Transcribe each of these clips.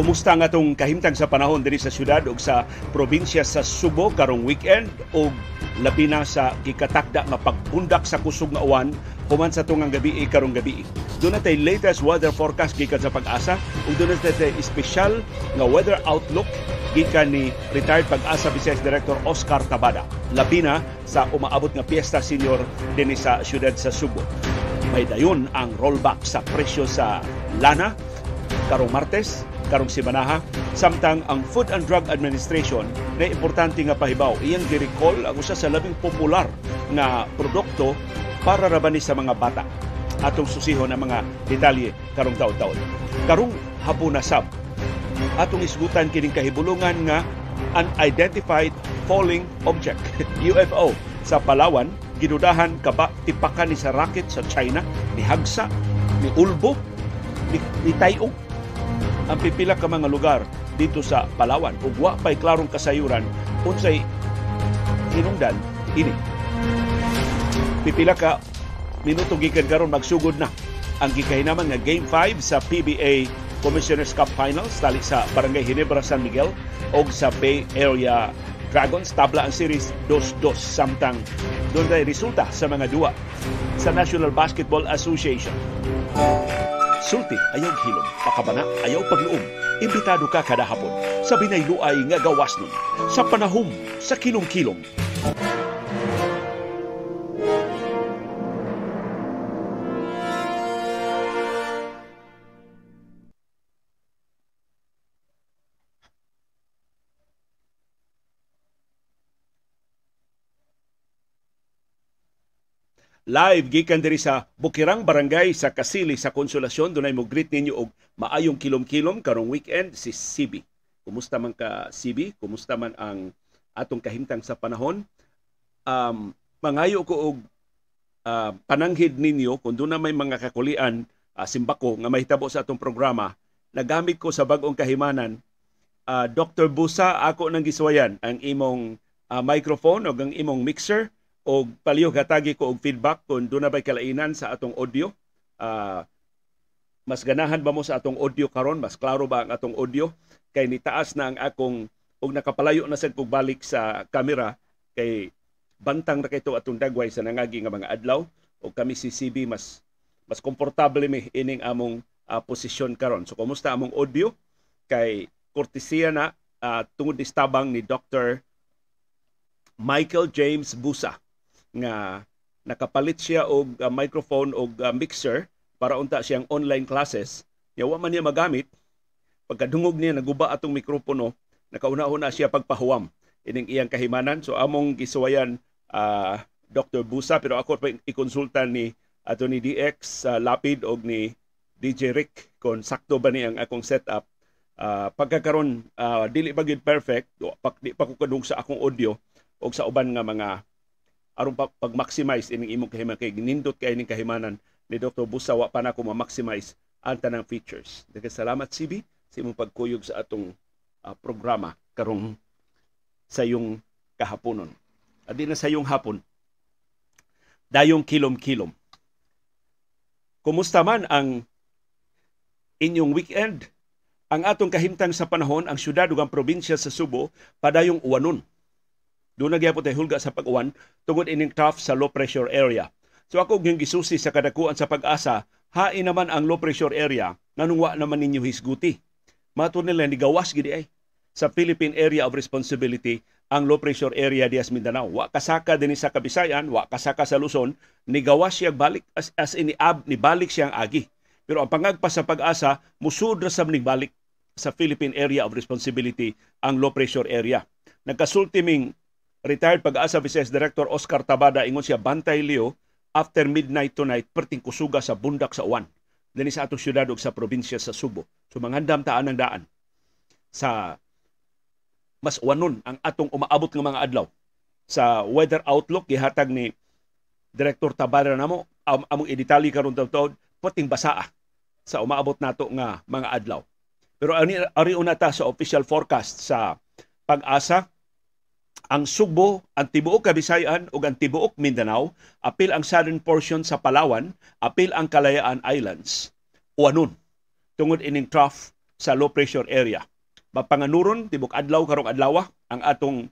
Kumusta nga tong kahimtang sa panahon diri sa syudad ug sa probinsya sa Subo karong weekend ug labi na sa gikatakda nga pagbundak sa kusog nga uwan human sa tungang gabi karong gabi. Doon natay latest weather forecast gikan sa pag-asa ug doon natay special nga weather outlook gikan ni retired pag-asa Vice Director Oscar Tabada. Labi na sa umaabot nga piyesta senior dinhi sa syudad sa Subo. May dayon ang rollback sa presyo sa lana karong Martes karong simanaha samtang ang Food and Drug Administration na importante nga pahibaw. Iyang gi-recall ang usa sa labing popular nga produkto para rabani sa mga bata. Atong susihon ang mga detalye karong taon-taon. Karong hapon na sab atong isgutan kining kahibulungan nga unidentified falling object UFO sa Palawan gidudahan kaba tipakan ni sa rocket sa China ni Hagsa ni Ulbo ni, ni Tayog ang pipila ka mga lugar dito sa Palawan. Ug wa pay klarong kasayuran unsay hinungdan ini. Pipila ka minuto gikan karon magsugod na ang gikahinaman nga Game 5 sa PBA Commissioner's Cup Finals tali sa Barangay Ginebra San Miguel o sa Bay Area Dragons. Tabla ang series 2-2 samtang. Doon resulta sa mga duwa sa National Basketball Association. Sulti ayaw hilom, pakabana ayaw pagluom. Imbitado ka kada hapon sa binayluay nga gawas nun, sa panahom, sa kilom-kilom. Live gikan diri sa Bukirang Barangay sa Kasili sa Konsolasyon dunay mo greet ninyo og maayong kilom-kilom karong weekend si CB. Kumusta man ka CB? Kumusta man ang atong kahimtang sa panahon? Um, mangayo ko og uh, pananghid ninyo kung doon na may mga kakulian uh, simbako nga mahitabo sa atong programa nagamit ko sa bagong kahimanan uh, Dr. Busa ako nang giswayan ang imong uh, microphone o ang imong mixer o palihog hatagi ko og feedback kung doon na ba'y kalainan sa atong audio. Uh, mas ganahan ba mo sa atong audio karon? Mas klaro ba ang atong audio? Kay nitaas na ang akong og nakapalayo na sad kog balik sa camera kay bantang na kayto atong dagway sa nangagi nga mga adlaw. O kami si CB mas mas komportable mi ining among uh, posisyon karon. So kumusta among audio? Kay kortesiya na uh, tungod ni tabang ni Dr. Michael James Busa nga nakapalit siya og uh, microphone og uh, mixer para unta siyang online classes. Nya man niya magamit. Pagkadungog niya naguba atong mikropono nakauna-una siya pagpahuwam. Ining iyang kahimanan. So among gisuwayan uh, Dr. Busa pero ako pa ikonsulta ni ato ni DX uh, Lapid og ni DJ Rick kung sakto ba ni ang akong setup. Uh, pagkakaron uh, dili pa perfect pa, di pa ko kadung sa akong audio og sa uban nga mga aron pag-maximize ining imong kahimanan kay nindot kay ining kahimanan ni Dr. Busawa pa na ko ma-maximize ang tanang features. Daghang salamat CB sa imong pagkuyog sa atong uh, programa karong sa yung kahaponon. Adi na sa yung hapon. Dayong kilom-kilom. Kumusta man ang inyong weekend? Ang atong kahimtang sa panahon, ang syudad ug ang probinsya sa Subo, padayong uwanon doon nagyapon tayo hulga sa pag-uwan tungod ining trough sa low pressure area. So ako yung gisusi sa kadakuan sa pag-asa, hain naman ang low pressure area nanungwa naman ninyo hisguti. Mato nila ni gawas gidi ay sa Philippine Area of Responsibility ang low pressure area dias Mindanao. Wa kasaka din sa Kabisayan, wa kasaka sa Luzon, ni gawas siya balik as, as ini ab ni balik siyang agi. Pero ang pangagpas sa pag-asa musud ra sa balik sa Philippine Area of Responsibility ang low pressure area. Nagkasultiming retired pag-asa Vice Director Oscar Tabada ingon siya bantay liyo after midnight tonight perting kusuga sa bundak sa uwan dinhi sa atong syudad ug sa probinsya sa Subo. So mangandam taan ang daan sa mas uwanon ang atong umaabot nga mga adlaw. Sa weather outlook gihatag ni Director Tabada namo am among idetali karon taw puting basaa sa umaabot nato nga mga adlaw. Pero ani ari una ta sa official forecast sa pag-asa ang Subo, ang tibuok Kabisayan ug ang tibuok Mindanao, apil ang southern portion sa Palawan, apil ang Kalayaan Islands. Uwanon tungod ining trough sa low pressure area. Mapanganuron tibok adlaw karong adlaw ang atong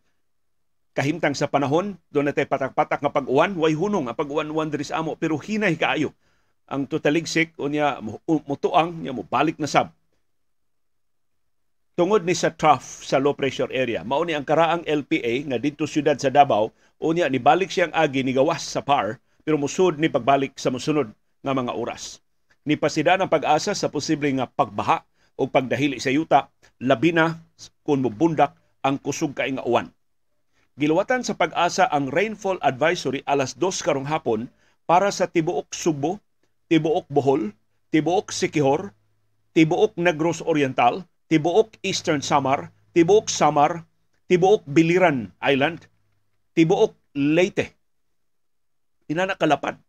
kahimtang sa panahon do na tay patak-patak nga pag-uwan way hunong ang pag-uwan-uwan diri sa amo pero hinay kaayo ang tutaligsik unya mutuang nya mo balik na sab tungod ni sa trough sa low pressure area. Mao ni ang karaang LPA nga dito siyudad sa Davao, unya ni balik siyang agi ni gawas sa PAR pero musud ni pagbalik sa musunod nga mga oras. Ni pasida ng pag-asa sa posible nga pagbaha o pagdahili sa yuta, labi na kung mubundak ang kusog kay nga uwan. Giluwatan sa pag-asa ang rainfall advisory alas 2 karong hapon para sa tibuok Subo, tibuok Bohol, tibuok Sikihor, tibuok Negros Oriental, tibuok Eastern Samar, tibuok Samar, tibuok Biliran Island, tibuok Leyte. Inana kalapad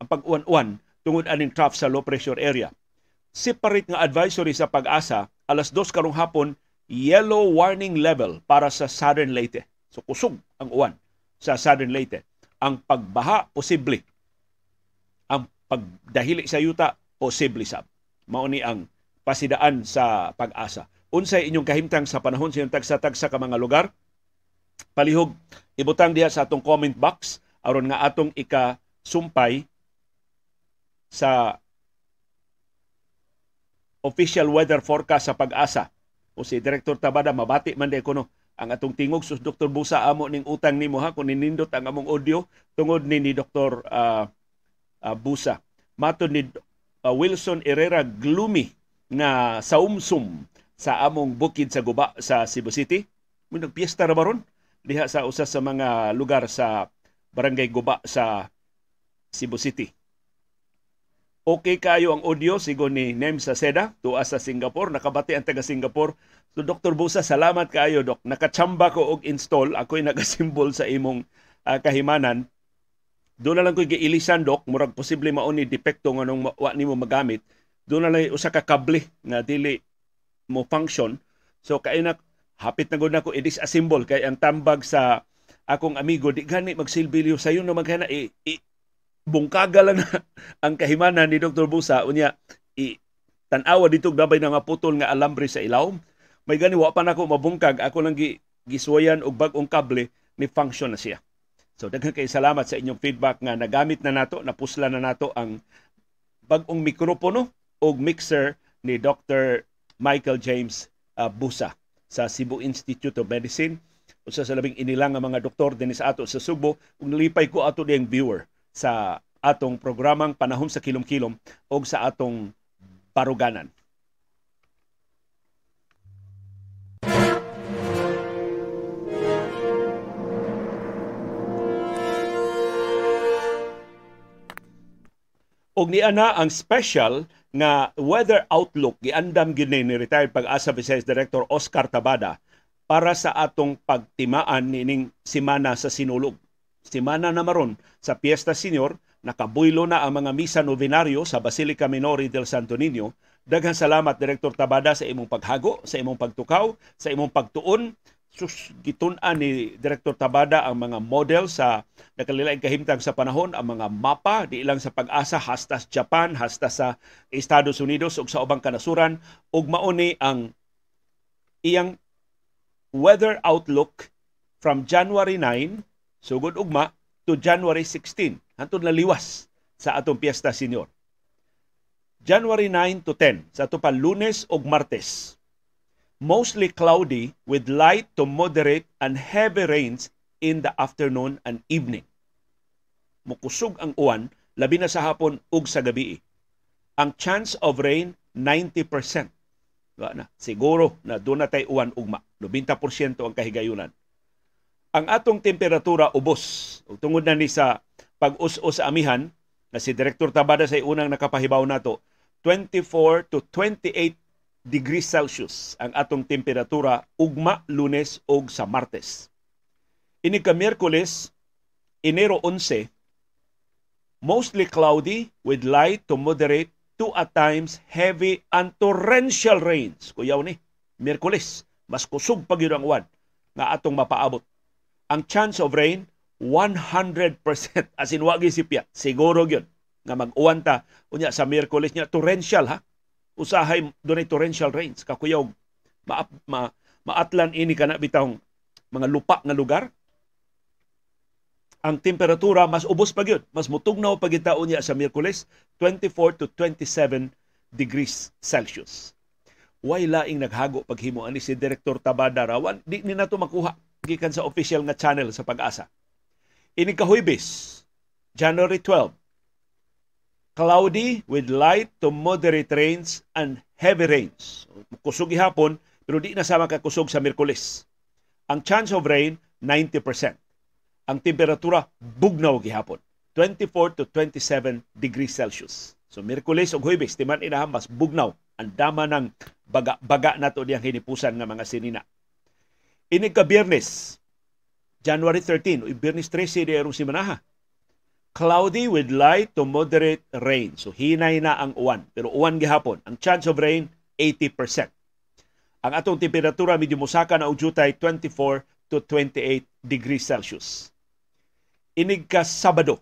ang pag-uwan-uwan tungod aning trough sa low pressure area. Separate nga advisory sa pag-asa alas 2 karong hapon yellow warning level para sa Southern Leyte. So kusog ang uwan sa Southern Leyte. Ang pagbaha posible. Ang pagdahili sa yuta posible sab. Mao ni ang pasidaan sa pag-asa. Unsay inyong kahimtang sa panahon sa tagsa-tagsa ka mga lugar? Palihog, ibutang diha sa atong comment box aron nga atong ika sumpay sa official weather forecast sa pag-asa. O si Director Tabada, mabati man di kuno ang atong tingog sus Dr. Busa amo ning utang nimo ha kung ninindot ang among audio tungod ni ni Dr. Uh, uh, Busa. Matod ni uh, Wilson Herrera gloomy nga saumsum sa among bukid sa guba sa Cebu City. May nagpiesta ra baron diha sa usa sa mga lugar sa Barangay Guba sa Cebu City. Okay kayo ang audio sigon ni Nem sa Seda tuwa sa Singapore nakabati ang taga Singapore. So Dr. Busa salamat kayo dok. Nakachamba ko og install ako'y nagasimbol sa imong uh, kahimanan. Doon na lang ko'y giilisan dok murag posible mao ni depekto nganong wa nimo magamit doon na usa ka kable nga dili mo function. So kay na hapit na gud nako i-disassemble kay ang tambag sa akong amigo di gani magsilbilyo sayo na maghana i, i bungkaga lang ang kahimanan ni Dr. Busa unya i tan-awa dito gabay na nga putol nga alambre sa ilaw. May gani wa pa nako mabungkag ako lang gi, giswayan og bag-ong kable ni function na siya. So daghan kay salamat sa inyong feedback nga nagamit na nato, napusla na nato ang bag-ong mikropono og mixer ni Dr. Michael James uh, Busa sa Cebu Institute of Medicine usa sa labing inilang nga mga doktor din sa ato sa Subo ug nalipay ko ato diyang viewer sa atong programang Panahon sa Kilom-Kilom o sa atong Baruganan. Og ni ana ang special nga weather outlook giandam gyud ni retired pag-asa Vice Director Oscar Tabada para sa atong pagtimaan nining semana sa sinulog. Semana na maron sa Fiesta Senior nakabuylo na ang mga misa novenaryo sa Basilica Minori del Santo Niño. Daghang salamat Director Tabada sa imong paghago, sa imong pagtukaw, sa imong pagtuon sus gitun-an ni Director Tabada ang mga model sa nakalilaing kahimtang sa panahon, ang mga mapa di lang sa pag-asa hasta sa Japan, hasta sa Estados Unidos ug sa ubang kanasuran ug mauni ang iyang weather outlook from January 9 sugod ugma to January 16 hantod liwas sa atong Piesta Senior. January 9 to 10 sa ato pa Lunes ug Martes mostly cloudy with light to moderate and heavy rains in the afternoon and evening. Mukusog ang uwan, labi na sa hapon ug sa gabi. Ang chance of rain, 90%. Wa na, siguro na doon na tayo uwan ugma. 90% ang kahigayunan. Ang atong temperatura ubos. Tungod na ni sa pag-us-us sa amihan, na si Direktor Tabada sa unang nakapahibaw nato, 24 to 28 degrees Celsius ang atong temperatura ugma lunes ug sa martes. Ini ka Miyerkules, Enero 11, mostly cloudy with light to moderate to at times heavy and torrential rains. Kuyaw ni, Miyerkules, mas kusog yun ang uwan nga atong mapaabot. Ang chance of rain, 100%. As in, wagi si Siguro yun nga mag-uwan ta. Unya, sa Miyerkules niya, torrential ha usahay dunay torrential rains. Kakuyaw ma, ma, maatlan ini kana bitawng mga lupa nga lugar. Ang temperatura mas ubos pa gyud mas mutugnaw pa gitaon niya sa Miyerkules 24 to 27 degrees Celsius. Way laing naghago paghimo ani si Director Tabada rawan? Di ni nato makuha gikan sa official nga channel sa pag-asa. Ini kahuybis January 12 cloudy with light to moderate rains and heavy rains. Kusog gihapon pero di na sama ka kusog sa Miyerkules. Ang chance of rain 90%. Ang temperatura bugnaw gihapon 24 to 27 degrees Celsius. So Miyerkules ug Huwebes timan inahan mas bugnaw ang dama ng baga, baga nato diyang hinipusan nga mga sinina. Ini ka Biyernes, January 13, o Biyernes 13 di arong simanaha cloudy with light to moderate rain. So hinay na ang uwan. Pero uwan gihapon. Ang chance of rain, 80%. Ang atong temperatura medyo musaka na ugyutay 24 to 28 degrees Celsius. Inig ka Sabado,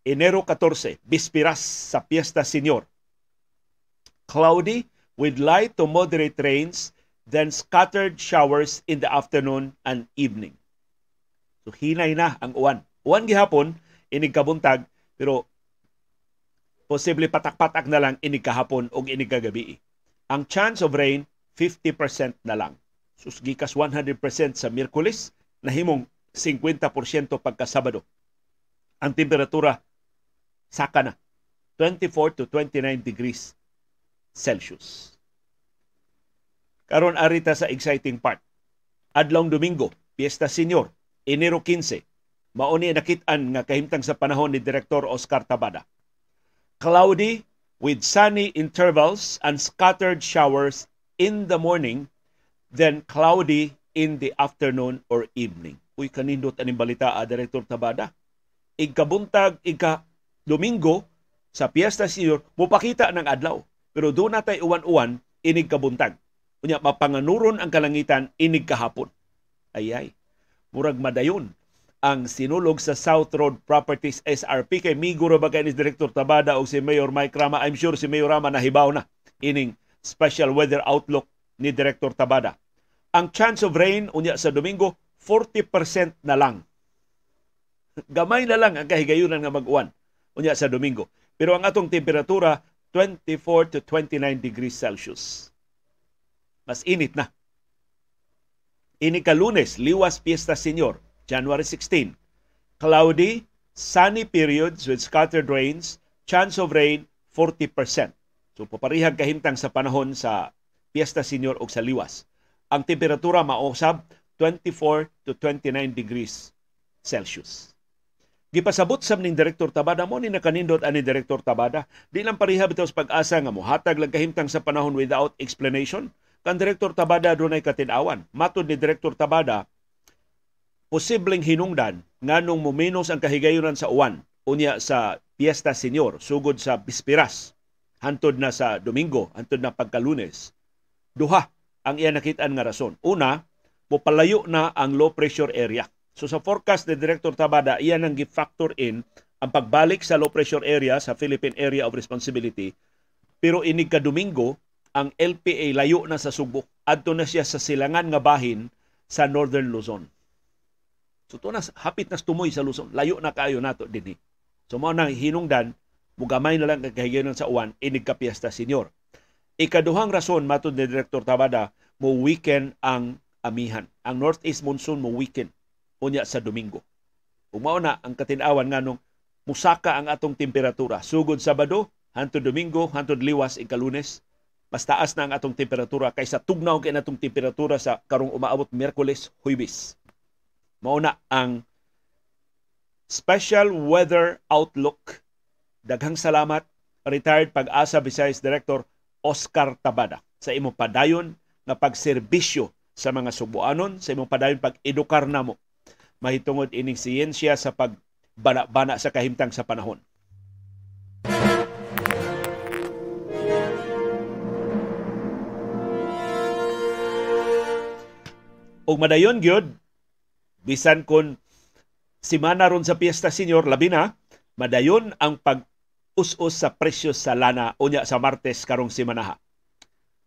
Enero 14, bispiras sa Piesta Senior. Cloudy with light to moderate rains, then scattered showers in the afternoon and evening. So hinay na ang uwan. Uwan gihapon, inig kabuntag pero posible patak-patak na lang inig kahapon o inig kagabi. Ang chance of rain 50% na lang. Susgikas 100% sa Miyerkules nahimong 50% pagka Sabado. Ang temperatura saka na 24 to 29 degrees Celsius. Karon arita sa exciting part. Adlong Domingo, Fiesta Senior, Enero 15, mauni nakitaan nga kahimtang sa panahon ni Direktor Oscar Tabada. Cloudy with sunny intervals and scattered showers in the morning, then cloudy in the afternoon or evening. Uy, kanindot aning balita, ah, Direktor Tabada. Igkabuntag, igka Domingo, sa Piesta Senior, mupakita ng adlaw. Pero doon natay uwan-uwan, inig kabuntag. Unya, mapanganuron ang kalangitan, inig kahapon. Ayay, murag madayon ang sinulog sa South Road Properties SRP kay miguro ba kay ni Director Tabada o si Mayor Mike Rama. I'm sure si Mayor Rama nahibaw na ining special weather outlook ni Director Tabada. Ang chance of rain unya sa Domingo 40% na lang. Gamay na lang ang kahigayunan nga mag-uwan unya sa Domingo. Pero ang atong temperatura 24 to 29 degrees Celsius. Mas init na. Ini ka Lunes liwas Fiesta Senior January 16. Cloudy, sunny periods with scattered rains, chance of rain 40%. So paparihag kahimtang sa panahon sa Fiesta Senior o sa Liwas. Ang temperatura mausab 24 to 29 degrees Celsius. Gipasabot sa ning Direktor Tabada mo ni nakanindot ani Direktor Tabada, di lang pariha bitaw sa pag-asa nga mohatag lang kahimtang sa panahon without explanation. Kan Direktor Tabada dunay katinawan. Matod ni Direktor Tabada, posibleng hinungdan nganong muminos ang kahigayunan sa uwan unya sa Fiesta Senior sugod sa Bispiras hantod na sa Domingo hantod na pagkalunes. Duha ang iya nakitaan nga rason. Una mopalayo na ang low pressure area. So sa forecast ni Director Tabada iya nang gi-factor in ang pagbalik sa low pressure area sa Philippine Area of Responsibility. Pero inig ka Domingo ang LPA layo na sa Subo. Adto na siya sa silangan nga bahin sa Northern Luzon So to na hapit na tumoy sa Luzon. Layo na kayo nato dinhi. So mo nang hinungdan mugamay na lang kagahigayon sa uwan inig ka senior. Ikaduhang rason matud ni Director Tabada mo weekend ang amihan. Ang northeast monsoon mo weekend unya sa Domingo. Umao na ang katinawan nganong musaka ang atong temperatura. Sugod Sabado, hantod Domingo, hantod Liwas, ikalunes, mas taas na ang atong temperatura kaysa tugnaw kay natong temperatura sa karong umaabot Miyerkules, Huwebes. Mauna ang Special Weather Outlook. Daghang salamat retired Pag-asa Visayas Director Oscar Tabada sa imong padayon nga pagserbisyo sa mga Subuanon, sa imong padayon pag-edukar namo mahitungod ining siyensya sa pagbana-bana sa kahimtang sa panahon. Og madayon gyud bisan kon simana ron sa Piesta Senior labi na madayon ang pag us-us sa presyo sa lana unya sa Martes karong simanaha.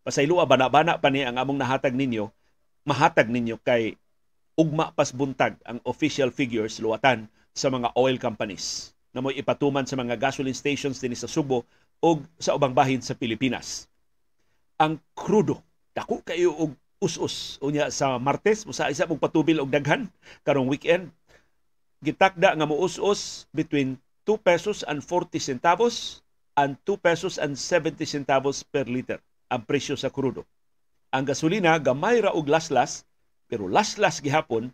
Pasaylua bana-bana pa ni ang among nahatag ninyo, mahatag ninyo kay ugma pas buntag ang official figures luwatan sa mga oil companies na mo ipatuman sa mga gasoline stations din sa Subo o sa ubang bahin sa Pilipinas. Ang krudo, dako kayo og us-us unya sa Martes usa isa mong patubil og daghan karong weekend gitakda nga muus-us between 2 pesos and 40 centavos and 2 pesos and 70 centavos per liter ang presyo sa krudo. Ang gasolina gamay ra og laslas pero laslas gihapon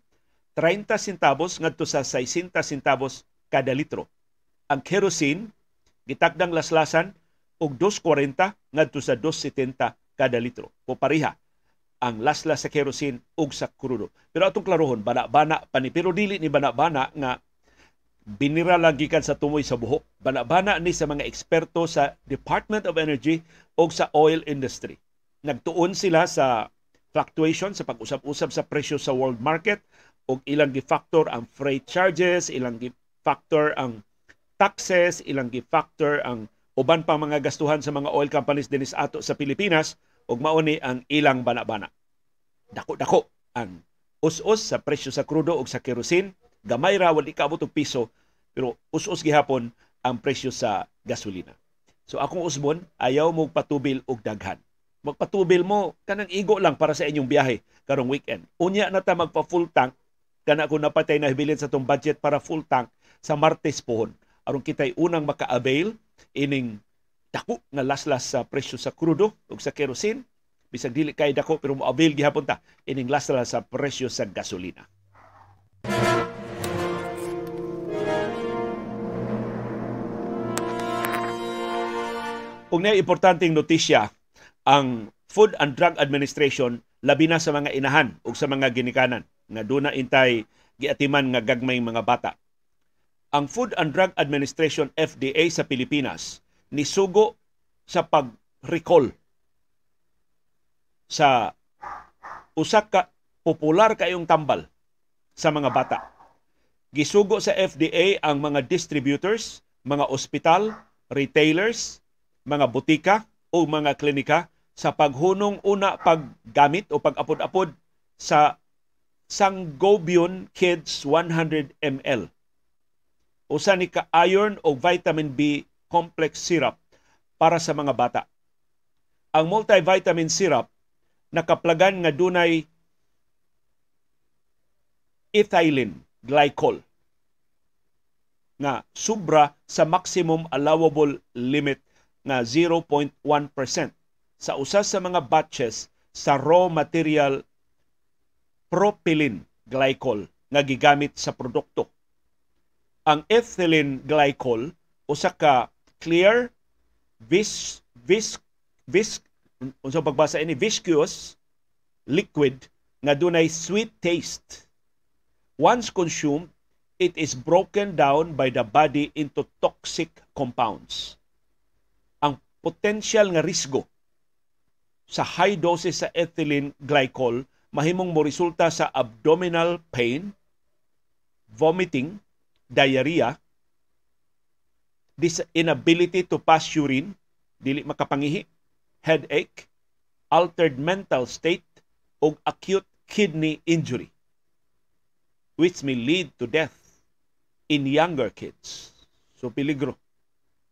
30 centavos ngadto sa 60 centavos kada litro. Ang kerosene gitakdang laslasan og 2.40 ngadto sa 2.70 kada litro. O pareha ang laslas sa kerosene ug sa krudo. Pero atong klarohon, bana-bana pa ni pero dili ni bana-bana nga binira lagi kan sa tumoy sa buhok. Bana-bana ni sa mga eksperto sa Department of Energy o sa oil industry. Nagtuon sila sa fluctuation sa pag-usap-usap sa presyo sa world market o ilang gi-factor ang freight charges, ilang gi-factor ang taxes, ilang gi-factor ang uban pa mga gastuhan sa mga oil companies dinis ato sa Pilipinas ug mauni ang ilang bana-bana. Dako-dako ang us-us sa presyo sa krudo ug sa kerosene Gamay ra wali kaabot og piso pero us-us gihapon ang presyo sa gasolina. So akong usbon, ayaw mo patubil og daghan. Magpatubil mo kanang igo lang para sa inyong biyahe karong weekend. Unya na ta magpa full tank kana kung napatay na hibilin sa tong budget para full tank sa Martes pohon. aron kitay unang maka-avail ining dako nga laslas sa presyo sa krudo ug sa kerosene bisag dili kay dako pero mo avail gihapon ta ining laslas sa presyo sa gasolina. Kung na importanteng notisya, ang Food and Drug Administration labi na sa mga inahan o sa mga ginikanan nga duna intay giatiman nga gagmay mga bata. Ang Food and Drug Administration FDA sa Pilipinas nisugo sa pag-recall sa usa ka popular kayong tambal sa mga bata. Gisugo sa FDA ang mga distributors, mga ospital, retailers, mga butika o mga klinika sa paghunong una paggamit o pag-apod-apod sa Sangobion Kids 100 ml. Usa ni ka iron o vitamin B complex syrup para sa mga bata. Ang multivitamin syrup nakaplagan nga dunay ethylene glycol nga sobra sa maximum allowable limit nga 0.1% sa usa sa mga batches sa raw material propylene glycol nga gigamit sa produkto. Ang ethylene glycol usa ka clear vis vis vis unsa pagbasa ini viscous liquid nga dunay sweet taste. Once consumed, it is broken down by the body into toxic compounds potential nga risgo sa high doses sa ethylene glycol mahimong mo resulta sa abdominal pain, vomiting, diarrhea, this inability to pass urine, dili makapangihi, headache, altered mental state, o acute kidney injury which may lead to death in younger kids. So peligro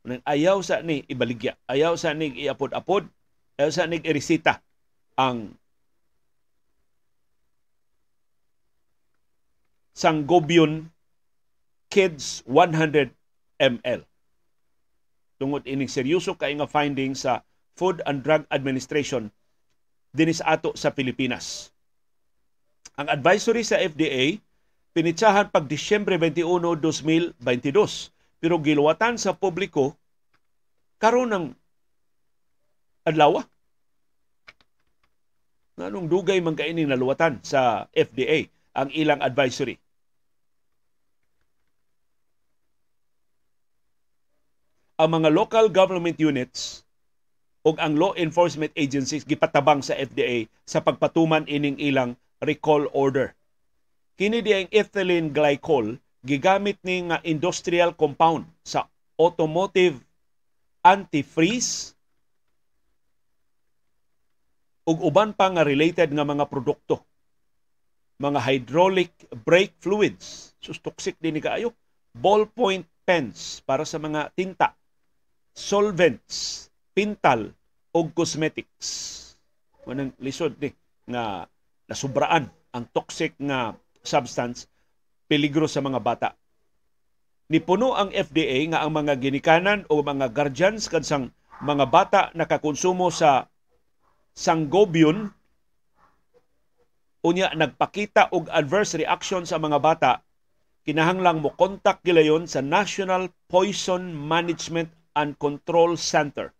nang ayaw sa ni ibaligya, ayaw sa ni iapod-apod, ayaw sa ni irisita ang Sangobion Kids 100 ml. Tungod ining seryoso kay nga finding sa Food and Drug Administration dinis ato sa Pilipinas. Ang advisory sa FDA pinitsahan pag Disyembre 21, 2022 pero giluwatan sa publiko karon ng adlaw. Nganong dugay man kaining naluwatan sa FDA ang ilang advisory. Ang mga local government units ug ang law enforcement agencies gipatabang sa FDA sa pagpatuman ining ilang recall order. Kini di ang ethylene glycol gigamit ni nga industrial compound sa automotive antifreeze ug uban pa nga related nga mga produkto. Mga hydraulic brake fluids. Sus toxic din kaayo. Ballpoint pens para sa mga tinta. Solvents pintal ug cosmetics. Manang lisod ni nga nasubraan ang toxic nga substance peligro sa mga bata. Nipuno ang FDA nga ang mga ginikanan o mga guardians kansang mga bata nakakonsumo sa sangobion. Unya nagpakita og adverse reaction sa mga bata. Kinahanglang mo kontak gilayon sa National Poison Management and Control Center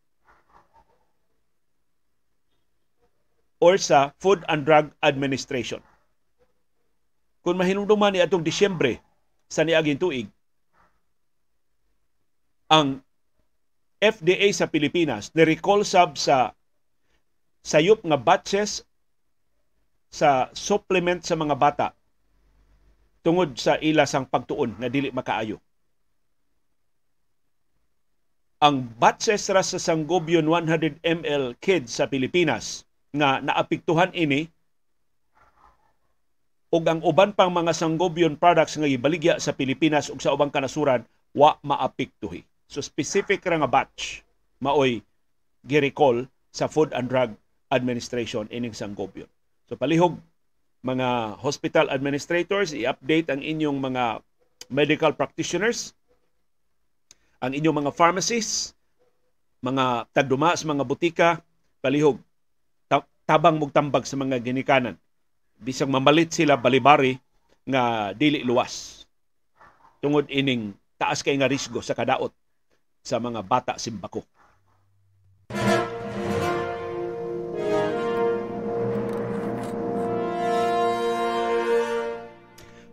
or sa Food and Drug Administration. Kung mahinumduman ni atong Disyembre sa niaging tuig, ang FDA sa Pilipinas ni-recall sab sa sayop nga batches sa supplement sa mga bata tungod sa ila sang pagtuon na dili makaayo. Ang batches ra sa Sangobion 100 ml kids sa Pilipinas nga naapektuhan ini ug ang uban pang mga Sangobion products nga ibaligya sa Pilipinas ug sa ubang kanasuran wa maapektuhi. So specific ra nga batch maoy gi-recall sa Food and Drug Administration ining sanggopyon. So palihog mga hospital administrators, i-update ang inyong mga medical practitioners, ang inyong mga pharmacists, mga tagduma sa mga butika, palihog tabang mugtambag sa mga ginikanan. Bisang mamalit sila balibari nga dili luwas. Tungod ining taas kay nga risgo sa kadaot sa mga bata simbako.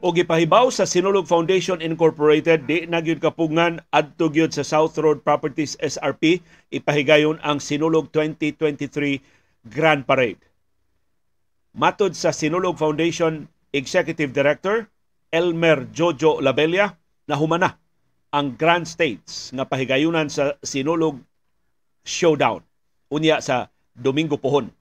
o gipahibaw sa Sinulog Foundation Incorporated di nagyud kapungan adto gyud sa South Road Properties SRP ipahigayon ang Sinulog 2023 Grand Parade. Matod sa Sinulog Foundation Executive Director Elmer Jojo Labella na humana ang Grand States nga pahigayunan sa Sinulog Showdown unya sa Domingo pohon.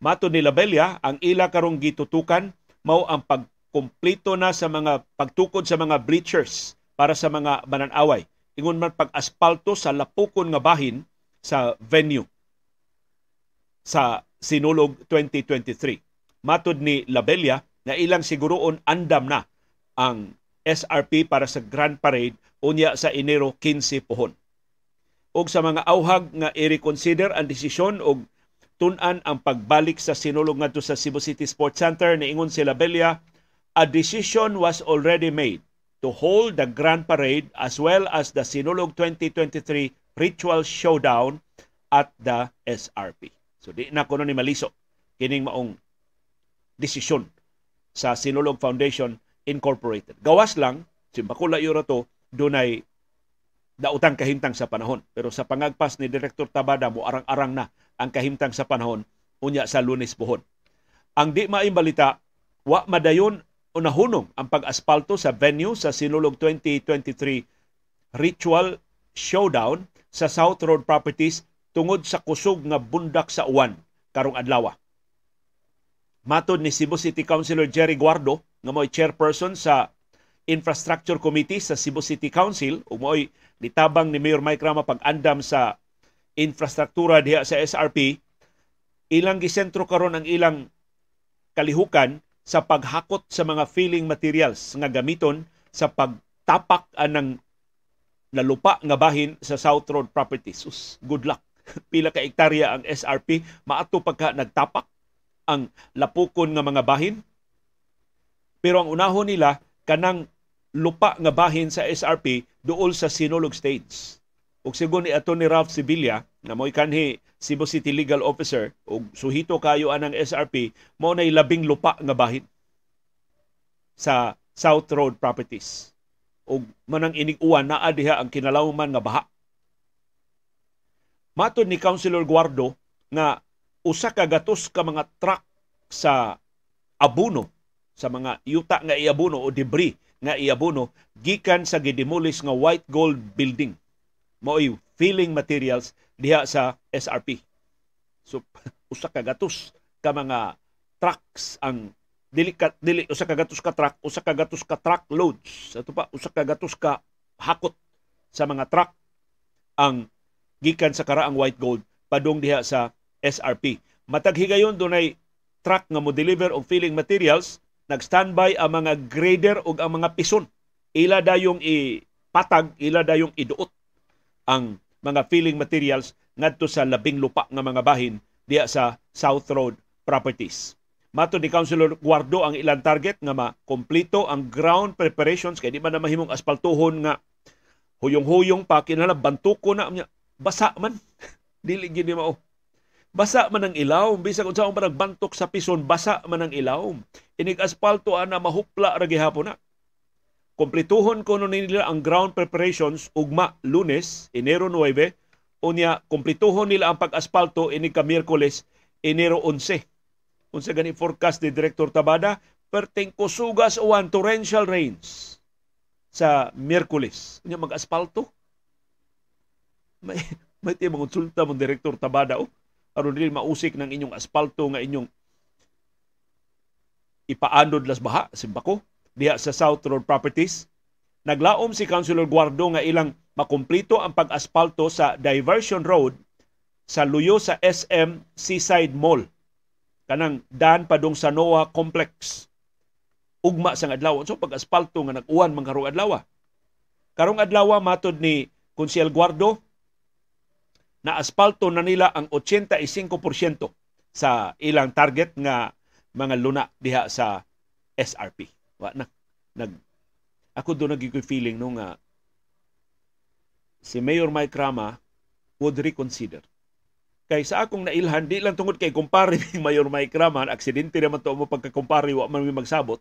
Matod ni Labella ang ila karong gitutukan mao ang pag kompleto na sa mga pagtukod sa mga bleachers para sa mga mananaway. Ingon man pag-aspalto sa lapukon nga bahin sa venue sa Sinulog 2023. Matod ni Labella na ilang siguroon andam na ang SRP para sa Grand Parade unya sa Enero 15 pohon. Og sa mga auhag nga i-reconsider ang desisyon og tunan ang pagbalik sa sinulog ngadto sa Cebu City Sports Center niingon si Labella a decision was already made to hold the Grand Parade as well as the Sinulog 2023 Ritual Showdown at the SRP. So di na kuno ni maliso kining maong desisyon sa Sinulog Foundation Incorporated. Gawas lang, simbakula yura to, dunay dautang kahimtang sa panahon. Pero sa pangagpas ni Direktor Tabada mo arang-arang na ang kahimtang sa panahon unya sa lunes buhon. Ang di maimbalita, wa madayon unahunong ang pag-aspalto sa venue sa Sinulog 2023 Ritual Showdown sa South Road Properties tungod sa kusog nga bundak sa uwan karong adlaw. Matod ni Cebu City Councilor Jerry Guardo nga mo'y chairperson sa Infrastructure Committee sa Cebu City Council ug mo'y nitabang ni Mayor Mike Rama pag-andam sa infrastruktura diha sa SRP ilang gisentro karon ang ilang kalihukan sa paghakot sa mga filling materials nga gamiton sa pagtapak anang nalupa nga bahin sa South Road Properties. Good luck. Pila ka ektarya ang SRP, maato pagka nagtapak ang lapukon nga mga bahin. Pero ang unahon nila, kanang lupa nga bahin sa SRP duol sa Sinulog States. Ug sigon ni Atty. Ralph Sibilia, na mo'y kanhi Cebu City Legal Officer, ug suhito kayo anang SRP, mo na labing lupa nga bahin sa South Road Properties. Ug manang inig-uwan naa diha ang kinalawman nga baha. Matod ni Councilor Guardo nga usa ka gatos ka mga truck sa abuno sa mga yuta nga iabuno o debris nga iabuno gikan sa gidemolish nga white gold building mao'y filling materials diha sa SRP. So usa ka gatos ka mga trucks ang dili ka dili usa ka gatos ka truck usa ka gatos ka truck loads ato pa usa ka gatos ka hakot sa mga truck ang gikan sa karaang white gold padung diha sa SRP matag higayon dunay truck nga mo deliver og filling materials nag-standby ang mga grader ug ang mga pison ila dayong ipatag ila dayong iduot ang mga filling materials ngadto sa labing lupa nga mga bahin diha sa South Road Properties. Mato ni Councilor Guardo ang ilang target nga makomplito ang ground preparations kay di man na mahimong aspaltuhon nga huyong-huyong pa kinahanglan bantuko na niya basa man. Dili gid mao. Basa man ang ilaw. Bisag unsa man nagbantok sa pison basa man ang ilaw. Inig aspalto ana mahupla ra gihapon na. Komplituhon ko nila ang ground preparations ugma Lunes, Enero 9, unya komplituhon nila ang pag-aspalto ini ka Miyerkules, Enero 11 unsa gani forecast ni Director Tabada? Perting kusugas uwan torrential rains sa Miyerkules. Nya mag-aspalto. May may ti konsulta mo Director Tabada oh. aron dili mausik ng inyong aspalto nga inyong ipaandod las baha simbako diha sa South Road Properties. Naglaom si Councilor Guardo nga ilang makumplito ang pag-aspalto sa Diversion Road sa luyo sa SM Seaside Mall kanang dan padung sa NOAA Complex ugma sang adlaw so pag aspalto nga nag-uwan man karong adlaw karong adlaw matod ni Konsyel Guardo na aspalto na nila ang 85% sa ilang target nga mga luna diha sa SRP wa na. Nag ako do naging feeling no nga si Mayor Mike Rama would reconsider. Kay sa akong nailhan di lang tungod kay kumpare ni Mayor Mike Raman aksidente naman to mo pagkakumpare wa man mi magsabot.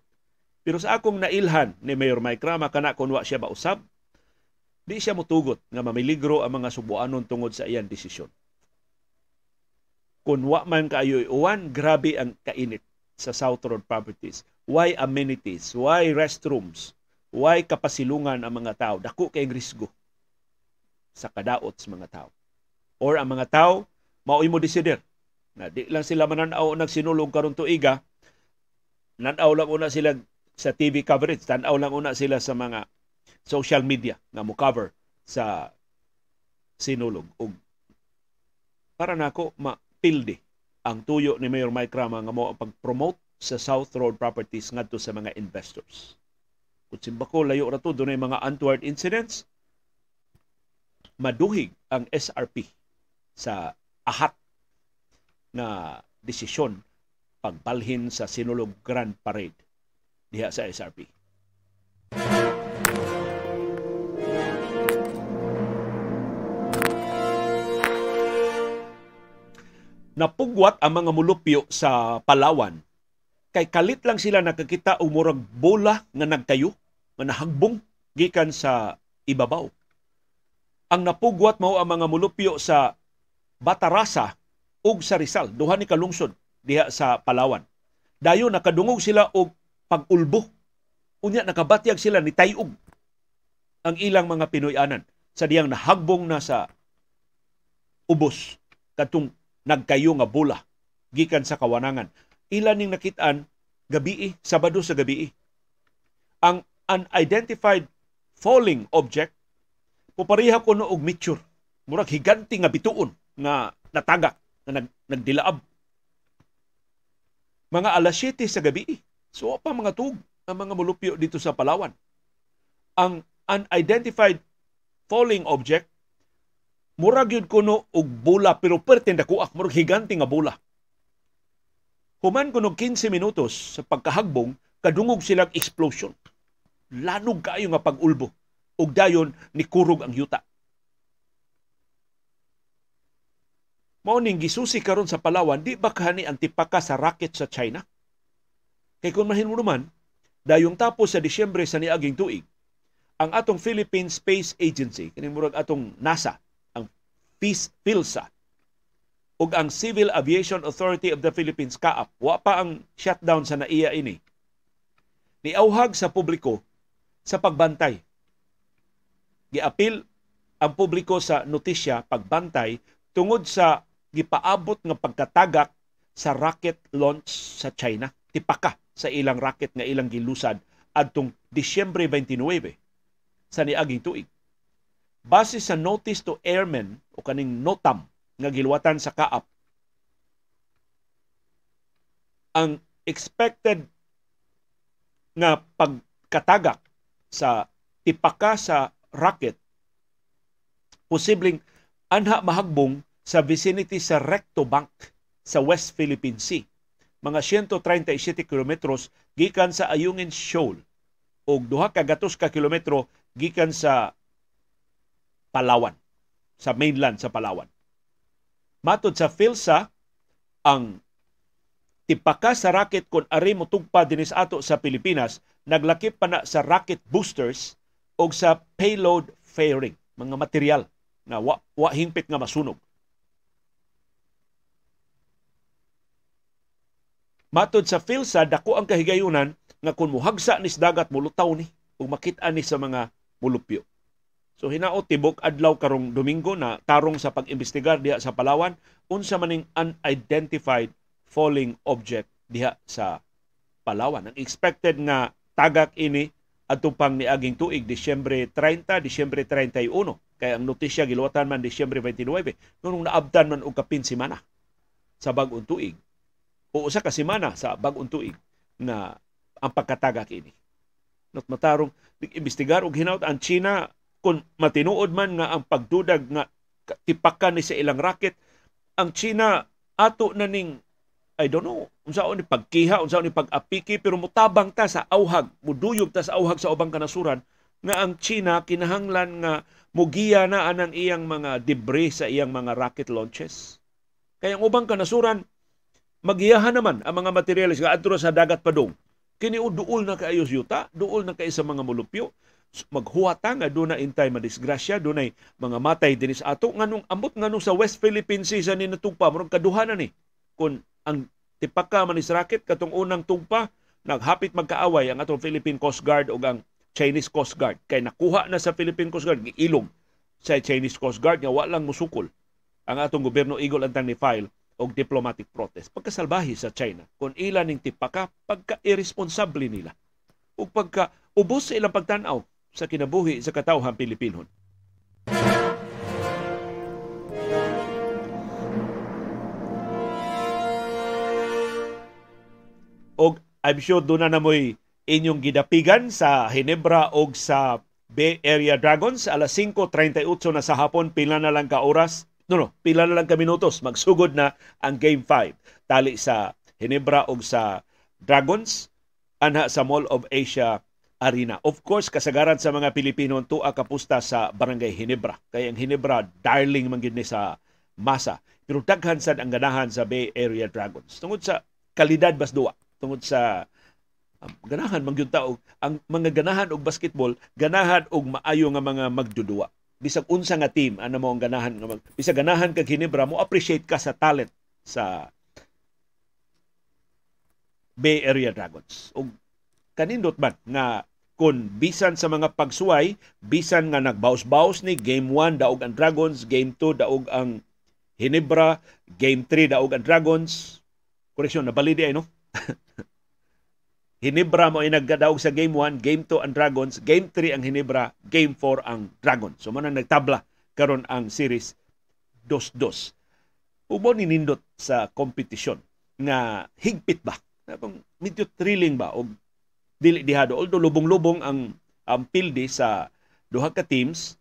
Pero sa akong nailhan ni Mayor Mike Rama kana kun wa siya ba usab di siya motugot nga mamiligro ang mga subuanon tungod sa iyang desisyon. Kun wa man kaayo uwan grabe ang kainit sa South Road Properties. Why amenities? Why restrooms? Why kapasilungan ang mga tao? Dako kay risgo sa kadaot sa mga tao. Or ang mga tao mao imo desider. Na di lang sila mananaw nagsinulong karon tuiga nanaw lang una sila sa TV coverage tanaw lang una sila sa mga social media nga mo cover sa sinulog ug para nako mapildi ang tuyo ni Mayor Mike Rama nga mo pag-promote sa South Road Properties ngadto sa mga investors. Kung simbako layo ra to dunay mga untoward incidents, maduhig ang SRP sa ahat na desisyon pagbalhin sa Sinulog Grand Parade diha sa SRP. Napugwat ang mga mulupyo sa Palawan kay kalit lang sila nakakita og murag bola nga nagkayo nga nahagbong gikan sa ibabaw. Ang napugwat mao ang mga mulupyo sa Batarasa ug sa Rizal, duha ni kalungsod diha sa Palawan. Dayon nakadungog sila og pag-ulbo. Unya nakabatyag sila ni tayog ang ilang mga Pinoyanan sa diyang nahagbong na sa ubos katong nagkayo nga bola gikan sa kawanangan. Ila ning nakitaan gabi Sabado sa gabi. Ang unidentified falling object pupariha ko no og meteor. Murag higanti nga bituon nga natagak na nag, nagdilaab. Mga alas 7 sa gabi. So pa mga tug ang mga mulupyo dito sa Palawan. Ang unidentified falling object murag yun kuno og bola pero perten dakuak murag higanti nga bola. Human kuno 15 minutos sa pagkahagbong kadungog silang explosion. Lanog kayo nga pag-ulbo ug dayon ni kurog ang yuta. mao ning gisusi karon sa Palawan di ba kani ang tipaka sa rocket sa China kay kung mahin mo naman dayong tapos sa Disyembre sa niaging tuig ang atong Philippine Space Agency kini murag atong NASA ang PhilSA ug ang Civil Aviation Authority of the Philippines CAAP wa pa ang shutdown sa naiya ini niauhag sa publiko sa pagbantay giapil ang publiko sa notisya pagbantay tungod sa gipaabot nga pagkatagak sa rocket launch sa China. Tipaka sa ilang rocket nga ilang gilusad adtong Disyembre 29 sa niaging tuig. Base sa Notice to Airmen o kaning NOTAM nga giluwatan sa kaap ang expected nga pagkatagak sa tipaka sa rocket posibleng anha mahagbong sa vicinity sa Recto Bank sa West Philippine Sea. Mga 137 kilometros gikan sa Ayungin Shoal o duha ka gatos ka kilometro gikan sa Palawan, sa mainland sa Palawan. Matod sa PhilSA, ang tipaka sa rocket kung ari mo tugpa dinis ato sa Pilipinas, naglakip pa na sa rocket boosters o sa payload fairing, mga material na wa, wa hingpit nga masunog. Matod sa PhilSA, dako ang kahigayunan nga kung muhagsa ni dagat mulutaw ni ug makita ni sa mga mulupyo. So hinao tibok adlaw karong Domingo na tarong sa pag-imbestigar diha sa Palawan unsa maning unidentified falling object diha sa Palawan. Ang expected nga tagak ini adto pang niaging tuig Disyembre 30, Disyembre 31 kay ang notisya giluwatan man Disyembre 29 nung naabtan man og kapin semana sa bag-ong tuig o usa ka semana sa bag-ong tuig na ang pagkatagak ini. Not matarong imbestigar og hinawt ang China kung matinuod man nga ang pagdudag nga tipakan ni sa ilang racket ang China ato na ning I don't know unsaon ni pagkiha unsaon ni pag-apiki pero mutabang ta sa awhag muduyog ta sa awhag sa ubang kanasuran nga ang China kinahanglan nga mugiya na anang iyang mga debris sa iyang mga rocket launches. Kaya ang ubang kanasuran magiyahan naman ang mga materialis nga adto sa dagat padong. Kini duol na kaayos yuta, duol na kay sa mga mulupyo. Maghuwata nga doon na intay madisgrasya, doon ay mga matay dinis ato. Nganong ambot nganong sa West Philippine Sea sa ninatugpa, murag kaduha na ni. Kung ang tipaka manis racket katong unang tugpa, naghapit magkaaway ang atong Philippine Coast Guard o ang Chinese Coast Guard. Kay nakuha na sa Philippine Coast Guard, ilog sa Chinese Coast Guard nga walang musukol ang atong gobyerno igol antang ni file og diplomatic protest pagkasalbahi sa China kung ilan ning tipaka pagka-irresponsable nila ug pagka ubos sa ilang pagtanaw sa kinabuhi sa katawhan Pilipinon. Og I'm sure doon na namoy inyong gidapigan sa Hinebra og sa Bay Area Dragons. Alas 5.38 na sa hapon pila na lang ka oras. No, no, pila na lang ka minutos. Magsugod na ang Game 5 tali sa Hinebra og sa Dragons. Anha sa Mall of Asia Arena. Of course, kasagaran sa mga Pilipino tuwa kapusta sa Barangay Hinebra. Kaya ang Hinebra darling man ni sa masa. Pero daghan sad ang ganahan sa Bay Area Dragons. Tungod sa kalidad bas duwa, tungod sa um, ganahan man taog ang mga ganahan og basketball, ganahan og maayo nga mga magdudua bisag unsa nga team ano mo ang ganahan nga mag bisag ganahan kag Ginebra mo appreciate ka sa talent sa Bay Area Dragons. Og kanindot man nga kun bisan sa mga pagsuway, bisan nga nagbaus-baus ni Game 1 daog ang Dragons, Game 2 daog ang Hinebra, Game 3 daog ang Dragons. Koreksyon, nabalidi ay no? Hinebra mo ay nagdaog sa Game 1, Game 2 ang Dragons, Game 3 ang Hinebra, Game 4 ang Dragons. So man nagtabla karon ang series 2-2. Ubo ni nindot sa kompetisyon nga higpit ba? Medyo thrilling ba og dili dihado although lubong-lubong ang ang pildi sa duha ka teams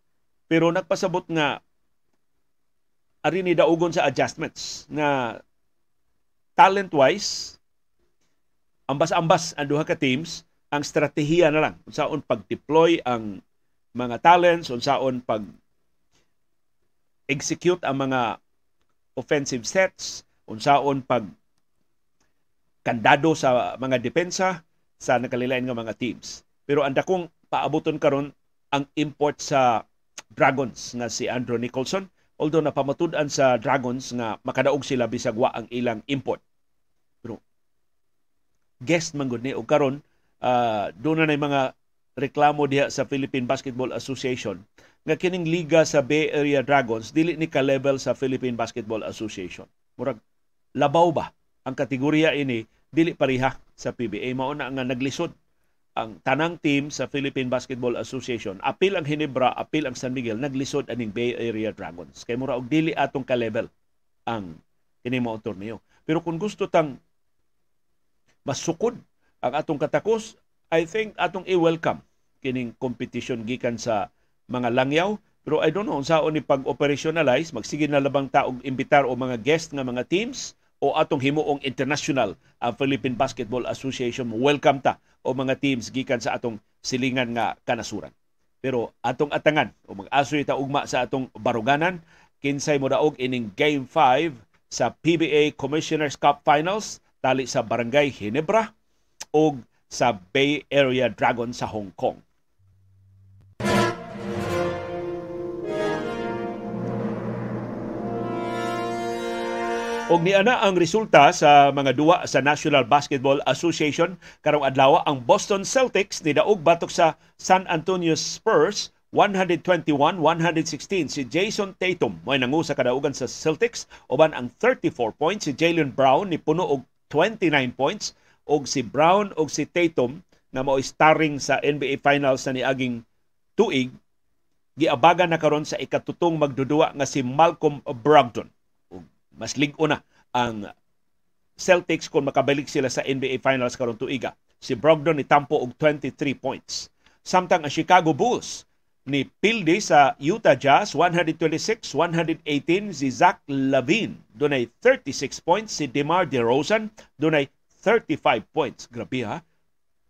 pero nagpasabot nga ari ni daugon sa adjustments nga talent wise ambas-ambas ang duha ka teams ang strategiya na lang. Unsaon pag-deploy ang mga talents unsaon pag execute ang mga offensive sets unsaon pag kandado sa mga depensa sa nakalilain nga mga teams. Pero ang dakong paabuton karon ang import sa Dragons nga si Andrew Nicholson although napamatud-an sa Dragons nga makadaog sila bisag wa ang ilang import. Guest man ni og karon uh, doon na mga reklamo diha sa Philippine Basketball Association nga kining liga sa Bay Area Dragons dili ni ka-level sa Philippine Basketball Association. Murag labaw ba ang kategorya ini? Dili pariha sa PBA mao na nga naglisod ang tanang team sa Philippine Basketball Association. Apil ang Hinebra apil ang San Miguel naglisod aning Bay Area Dragons. Kay mura og dili atong ka-level ang kini mao torneo. Pero kung gusto tang masukod ang atong katakos I think atong i-welcome kining competition gikan sa mga langyaw. Pero I don't know sa ni pag-operationalize magsige na labang taog imbitar o mga guest nga mga teams o atong himuong international ang Philippine Basketball Association welcome ta o mga teams gikan sa atong silingan nga kanasuran pero atong atangan o mag-asoy ta ugma sa atong baruganan kinsay mo daog ining game 5 sa PBA Commissioners Cup Finals tali sa Barangay Hinebra o sa Bay Area Dragon sa Hong Kong. Og niana ang resulta sa mga duwa sa National Basketball Association. Karong adlaw ang Boston Celtics ni daog batok sa San Antonio Spurs 121-116 si Jason Tatum may nangu sa kadaugan sa Celtics. Uban ang 34 points. Si Jalen Brown ni puno og 29 points. Og si Brown og si Tatum na mao starring sa NBA Finals sa niaging tuig giabagan na karon sa ikatutong magdudua nga si Malcolm Brogdon. Og mas lig-o na ang Celtics kung makabalik sila sa NBA Finals karon tuiga. Si Brogdon ni tampo og 23 points. Samtang ang Chicago Bulls ni pildi sa Utah Jazz 126-118 si Zach Lavine dunay 36 points si DeMar DeRozan dunay 35 points. Grabe ha.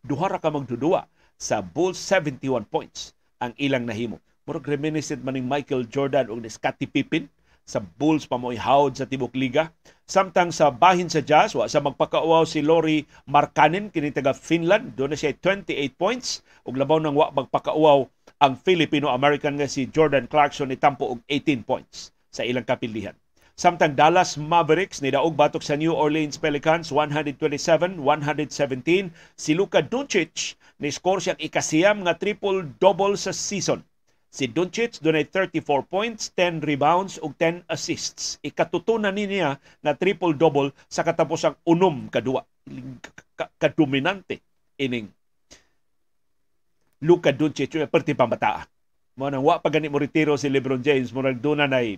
Duha ra ka magdudua sa Bulls 71 points ang ilang nahimo. Murag reminiscent man ning Michael Jordan ug ni Scottie Pippen sa Bulls pa mo sa tibok liga. Samtang sa bahin sa Jazz, wa sa magpakauaw si Lori Markkanen kini taga Finland, do na siya 28 points ug labaw nang wa magpakauaw ang Filipino-American nga si Jordan Clarkson ni tampo og 18 points sa ilang kapilihan. Samtang Dallas Mavericks ni daog batok sa New Orleans Pelicans 127-117 si Luka Doncic ni score siyang ikasiyam nga triple-double sa season. Si Doncic dunay 34 points, 10 rebounds ug 10 assists. Ikatutunan ni niya na triple-double sa katapusang unom kadua. Kadominante ining Luka Doncic perti pambataa. Mo nang wa pa gani mo retiro si LeBron James murag duna nay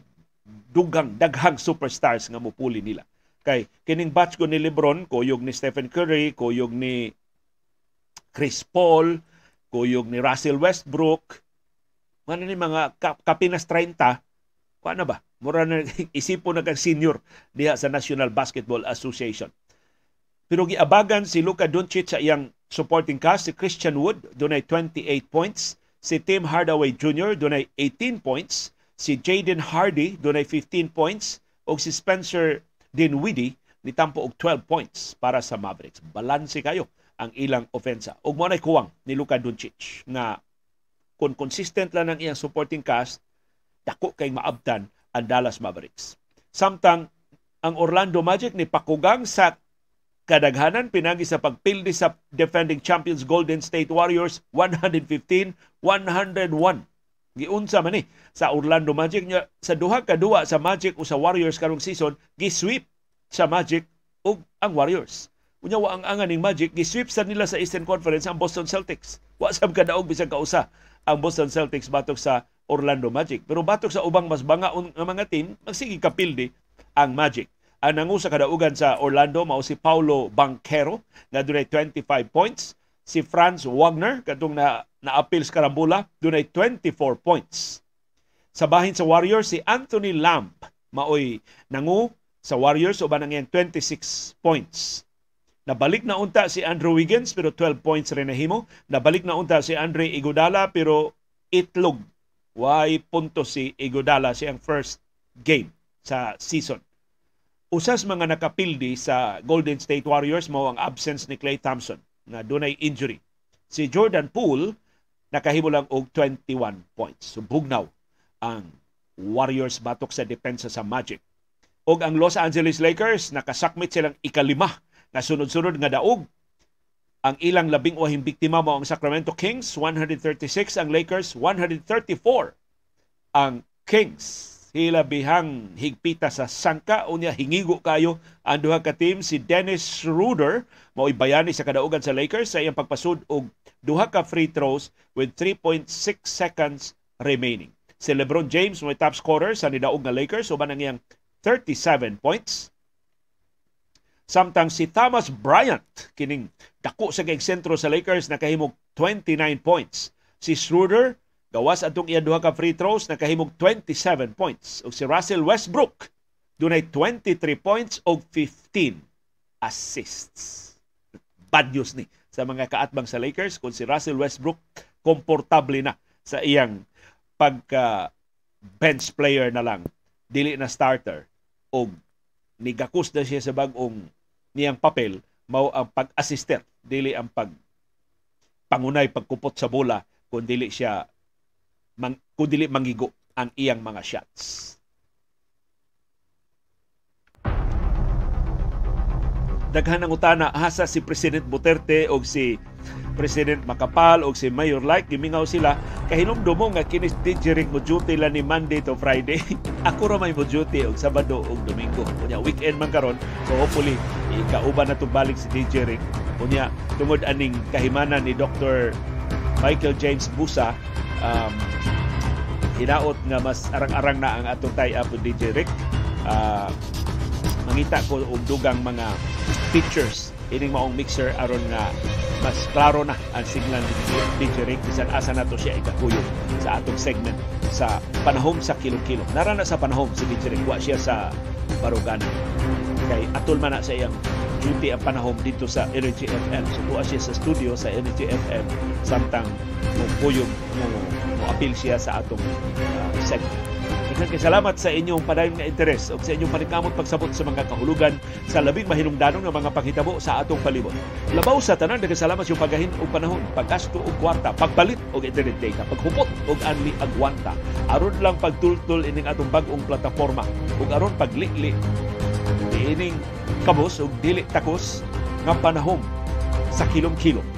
dugang daghang superstars nga mupuli nila. Kay kining batch ko ni LeBron, kuyog ni Stephen Curry, kuyog ni Chris Paul, kuyog ni Russell Westbrook, ano ni mga kapinas 30, ano ba? Mura na isipo na kang senior diha sa National Basketball Association. Pero giabagan si Luka Doncic sa iyang supporting cast, si Christian Wood, dunay 28 points, si Tim Hardaway Jr. dunay 18 points, si Jaden Hardy dunay 15 points o si Spencer Dinwiddie nitampo og 12 points para sa Mavericks. Balanse kayo ang ilang ofensa. Ug mo kuwang ni Luka Doncic nga kung consistent lang ang iyang supporting cast, dako kay maabtan ang Dallas Mavericks. Samtang ang Orlando Magic ni pakugang sa kadaghanan pinagi sa pagpildi sa defending champions Golden State Warriors 115-101 giunsa man ni sa Orlando Magic nya sa duha ka duwa sa Magic o sa Warriors karong season gi-sweep sa Magic ug ang Warriors. Unya wa ang angan ning Magic gi-sweep sa nila sa Eastern Conference ang Boston Celtics. Wa sab kadaog bisag kausa ang Boston Celtics batok sa Orlando Magic. Pero batok sa ubang mas bangaon nga mga team, magsige kapildi ang Magic. Ang nangusa kadaugan sa Orlando mao si Paulo Banquero na dunay 25 points, si Franz Wagner katong na na-appeal sa Karambula, dunay 24 points. Sa bahin sa Warriors, si Anthony Lamb maoy nangu sa Warriors uban ang 26 points. Nabalik na unta si Andrew Wiggins pero 12 points rin nahimo. Nabalik na unta si Andre Iguodala pero itlog. Why punto si Iguodala siyang first game sa season. Usas mga nakapildi sa Golden State Warriors mo ang absence ni Clay Thompson na dunay injury. Si Jordan Poole nakahimo lang og 21 points. So ang Warriors batok sa depensa sa Magic. Og ang Los Angeles Lakers nakasakmit silang ikalima na sunod-sunod nga daog. Ang ilang labing wahing biktima mo ang Sacramento Kings 136, ang Lakers 134. Ang Kings hilabihang higpita sa sangka unya hingigo kayo ang duha ka team si Dennis Schroeder mao bayani sa kadaugan sa Lakers sa iyang pagpasud og duha ka free throws with 3.6 seconds remaining. Si LeBron James mo top scorer sa nidaog nga Lakers uban ang iyang 37 points. Samtang si Thomas Bryant kining dako sa kay sentro sa Lakers nakahimog 29 points. Si Schroeder Gawas atong iya duha ka free throws nakahimog 27 points. Ug si Russell Westbrook dunay 23 points og 15 assists. Bad news ni sa mga kaatbang sa Lakers kung si Russell Westbrook komportable na sa iyang pagka bench player na lang dili na starter og nigakus na siya sa bag-ong niyang papel mao ang pag-assister dili ang pag pangunay pagkupot sa bola kung dili siya mang, kung dili mangigo ang iyang mga shots. Daghan ang utana hasa si President Duterte o si President Makapal o si Mayor Like gimingaw sila kahinumdumo nga kinis DJ mo duty la ni Monday to Friday. Ako ra may mo duty og Sabado og Domingo. Kunya weekend man karon so hopefully ikauban na to balik si Rick kunya tungod aning kahimanan ni Dr. Michael James Busa um, hinaot nga mas arang-arang na ang atong tie-up with DJ Rick. Uh, mangita ko og dugang mga pictures. Ining maong mixer aron nga mas klaro na ang signal ni Rick bisan asa nato siya ikakuyo sa atong segment sa panahom sa kilo-kilo. Nara na sa panahom si Rick, wa siya sa Baruganan. Kay atol man na sa iyang duty ang panahom dito sa Energy FM. So buwa siya sa studio sa Energy FM samtang mo puyog mo appeal siya sa atong uh, segment. Daghang salamat sa inyong padayon nga interes o sa inyong paningkamot pagsabot sa mga kahulugan sa labing mahinungdanong nga mga panghitabo sa atong palibot. Labaw sa tanan daghang salamat sa pagahin og panahon, paggasto og kwarta, pagbalit og internet data, paghupot og anli agwanta. Aron lang pagtultol ining atong bag-ong plataporma ug aron paglikli ining kabos og dili takos nga panahon sa kilom-kilom